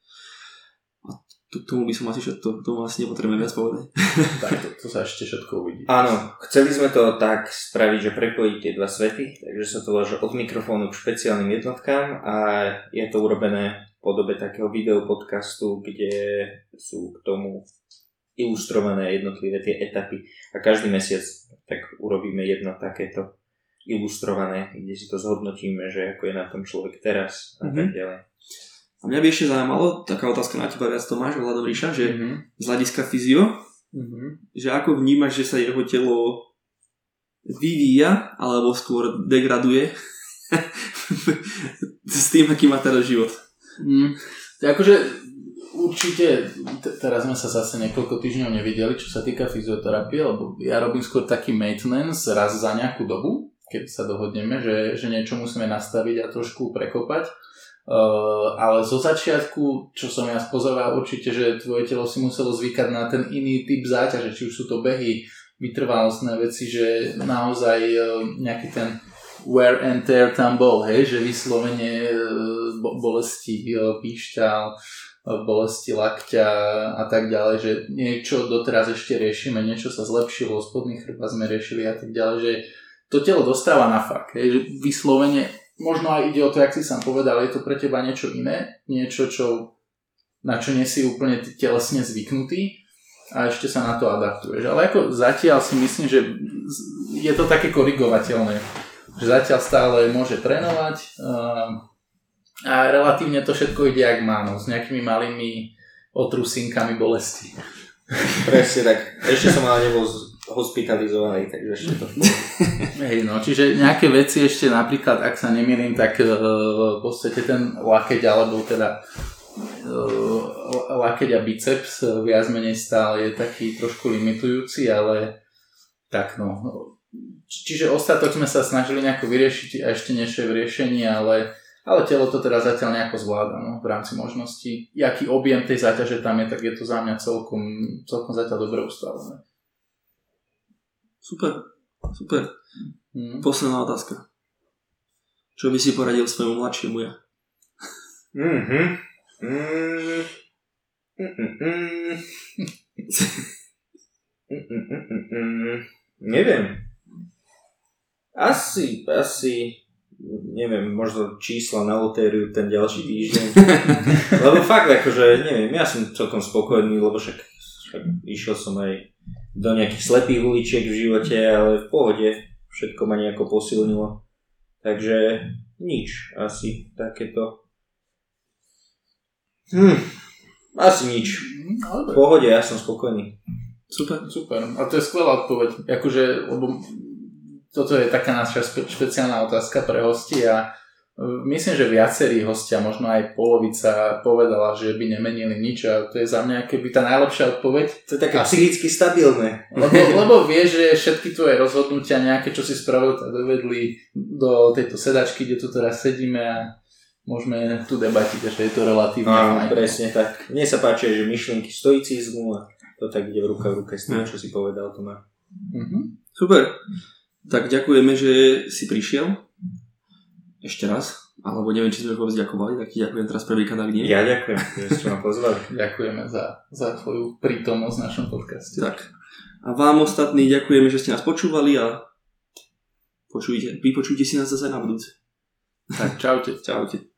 A to, tomu by som asi všetko, tomu asi nepotrebujem viac povedať. tak to, to sa ešte všetko uvidí. Áno, chceli sme to tak spraviť, že prepojiť tie dva svety, takže sa to váže od mikrofónu k špeciálnym jednotkám a je to urobené podobe takého videopodcastu, kde sú k tomu ilustrované jednotlivé tie etapy a každý mesiac tak urobíme jedno takéto ilustrované, kde si to zhodnotíme, že ako je na tom človek teraz a mm-hmm. tak ďalej. A mňa by ešte zaujímalo, taká otázka na teba viac Tomáš, ohľadom Ríša, že mm-hmm. z hľadiska fyzio, mm-hmm. že ako vnímaš, že sa jeho telo vyvíja, alebo skôr degraduje s tým, aký má teraz život? Mm, akože určite, t- teraz sme sa zase niekoľko týždňov nevideli, čo sa týka fyzioterapie, lebo ja robím skôr taký maintenance raz za nejakú dobu, keď sa dohodneme, že, že niečo musíme nastaviť a trošku prekopať. Uh, ale zo začiatku, čo som ja spozoroval určite, že tvoje telo si muselo zvykať na ten iný typ záťaže, či už sú to behy, vytrvalostné veci, že naozaj uh, nejaký ten wear and tear tam bol, hej, že vyslovene uh, bolesti, uh, píšťal, bolesti lakťa a tak ďalej, že niečo doteraz ešte riešime, niečo sa zlepšilo, spodný chrba sme riešili a tak ďalej, že to telo dostáva na fakt, že vyslovene, možno aj ide o to, jak si sám povedal, je to pre teba niečo iné, niečo, čo, na čo nie si úplne telesne zvyknutý a ešte sa na to adaptuješ. Ale ako zatiaľ si myslím, že je to také korigovateľné, že zatiaľ stále môže trénovať, a relatívne to všetko ide jak má, no, s nejakými malými otrusinkami bolesti. Presne tak. Ešte som ale nebol hospitalizovaný, takže ešte to Hej, no, čiže nejaké veci ešte napríklad, ak sa nemýlim, tak uh, v podstate ten lakeť, alebo teda uh, lakeť a biceps uh, viac menej stále je taký trošku limitujúci, ale tak no. Čiže ostatok sme sa snažili nejako vyriešiť a ešte niečo je v riešení, ale ale telo to teda zatiaľ nejako zvláda no, v rámci možností. Jaký objem tej záťaže tam je, tak je to za mňa celkom, celkom zatiaľ dobre ustavené. Super, super. Hmm. Posledná otázka. Čo by si poradil svojmu mladšiemu ja? Mhm. Mm. Neviem. Asi, asi neviem, možno čísla na lotériu ten ďalší týždeň. lebo fakt, akože, neviem, ja som celkom spokojný, lebo však, však išiel som aj do nejakých slepých uličiek v živote, ale v pohode všetko ma nejako posilnilo. Takže nič, asi takéto. Hm, asi nič. V pohode, ja som spokojný. Super, super. A to je skvelá odpoveď. Akože, lebo toto je taká naša špe, špeciálna otázka pre hosti a e, myslím, že viacerí hostia, možno aj polovica povedala, že by nemenili nič a to je za mňa keby tá najlepšia odpoveď. To je také Asi, psychicky stabilné. Lebo, lebo vieš, že všetky tvoje rozhodnutia nejaké, čo si spravil, dovedli do tejto sedačky, kde tu teraz sedíme a môžeme tu debatiť, že je to relatívne. Áno, presne tak. Mne sa páči, že myšlienky stoicizmu a to tak ide v ruka v ruke s tým, čo si povedal, Tomá. Mm-hmm. Super. Tak ďakujeme, že si prišiel. Ešte raz. Alebo neviem, či sme vôbec ďakovali, tak ďakujem teraz prvýkrát, ak nie. Ja ďakujem, že ste ma pozvali. Ďakujeme za, za tvoju prítomnosť v našom podcaste. Tak. A vám ostatní ďakujeme, že ste nás počúvali a počujte, vypočujte si nás zase na budúce. Tak, čaute. čaute.